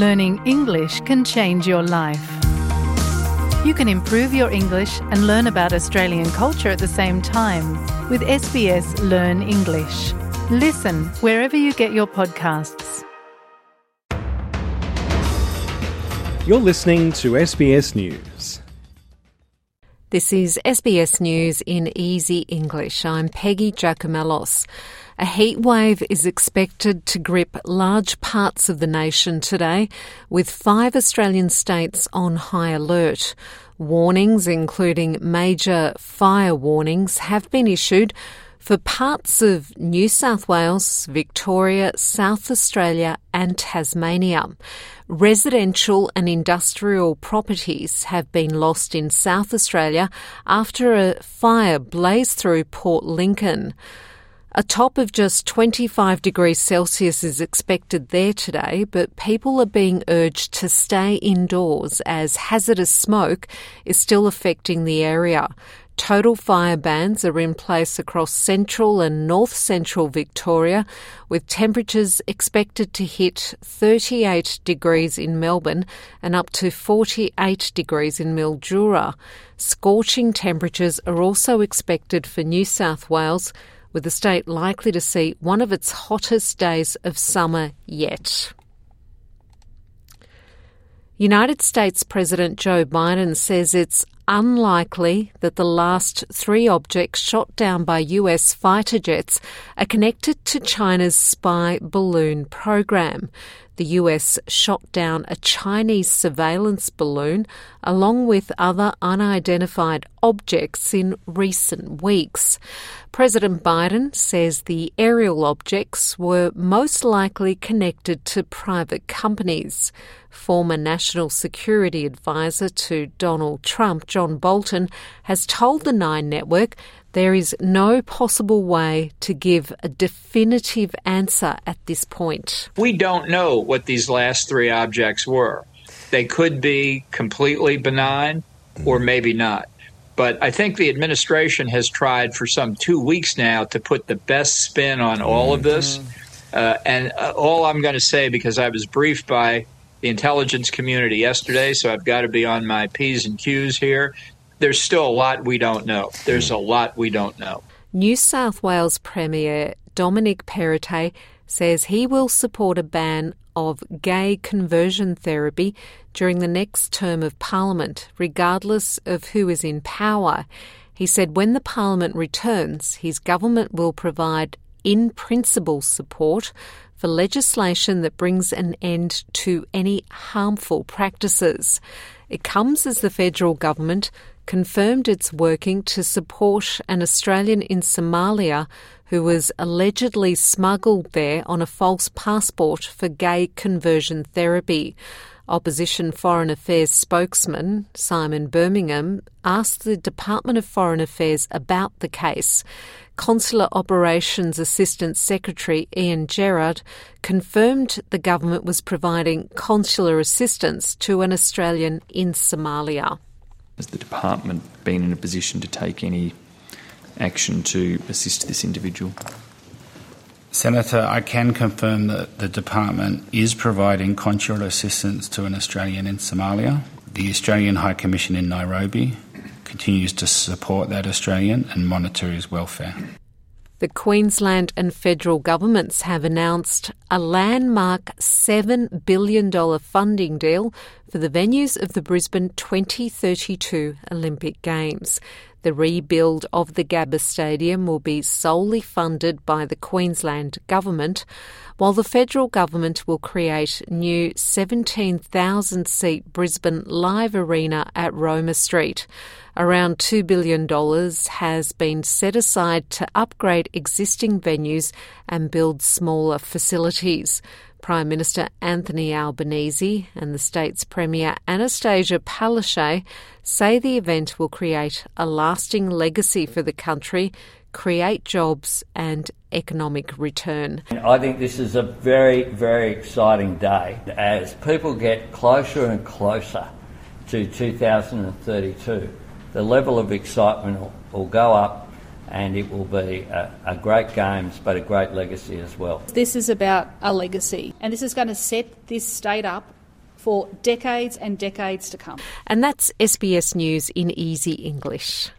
Learning English can change your life. You can improve your English and learn about Australian culture at the same time with SBS Learn English. Listen wherever you get your podcasts. You're listening to SBS News. This is SBS News in Easy English. I'm Peggy Giakoumelos. A heat wave is expected to grip large parts of the nation today, with five Australian states on high alert. Warnings, including major fire warnings, have been issued for parts of New South Wales, Victoria, South Australia, and Tasmania. Residential and industrial properties have been lost in South Australia after a fire blazed through Port Lincoln. A top of just 25 degrees Celsius is expected there today, but people are being urged to stay indoors as hazardous smoke is still affecting the area. Total fire bans are in place across central and north central Victoria, with temperatures expected to hit 38 degrees in Melbourne and up to 48 degrees in Mildura. Scorching temperatures are also expected for New South Wales with the state likely to see one of its hottest days of summer yet. United States President Joe Biden says it's unlikely that the last three objects shot down by US fighter jets are connected to China's spy balloon program. The US shot down a Chinese surveillance balloon along with other unidentified objects in recent weeks. President Biden says the aerial objects were most likely connected to private companies. Former National Security Advisor to Donald Trump, John Bolton, has told the Nine Network there is no possible way to give a definitive answer at this point. We don't know what these last three objects were. They could be completely benign or maybe not. But I think the administration has tried for some two weeks now to put the best spin on all of this. Uh, and uh, all I'm going to say, because I was briefed by the intelligence community yesterday, so I've got to be on my P's and Q's here. There's still a lot we don't know. There's a lot we don't know. New South Wales Premier Dominic Perrottet says he will support a ban of gay conversion therapy during the next term of Parliament, regardless of who is in power. He said when the Parliament returns, his government will provide in principle support for legislation that brings an end to any harmful practices. It comes as the federal government confirmed it's working to support an Australian in Somalia who was allegedly smuggled there on a false passport for gay conversion therapy. Opposition Foreign Affairs spokesman Simon Birmingham asked the Department of Foreign Affairs about the case. Consular Operations Assistant Secretary Ian Gerard confirmed the government was providing consular assistance to an Australian in Somalia. Has the department been in a position to take any action to assist this individual? Senator, I can confirm that the department is providing consular assistance to an Australian in Somalia. The Australian High Commission in Nairobi continues to support that Australian and monitor his welfare. The Queensland and federal governments have announced a landmark $7 billion funding deal for the venues of the Brisbane 2032 Olympic Games. The rebuild of the Gabba Stadium will be solely funded by the Queensland Government, while the federal government will create new 17,000 seat Brisbane Live Arena at Roma Street. Around $2 billion has been set aside to upgrade existing venues and build smaller facilities. Prime Minister Anthony Albanese and the state's Premier Annastacia Palaszczuk say the event will create a lasting legacy for the country, create jobs and economic return. I think this is a very, very exciting day as people get closer and closer to 2032. The level of excitement will, will go up and it will be a, a, great games but a great legacy as well. This is about a legacy and this is going to set this state up for decades and decades to come. And that's SBS News in Easy English.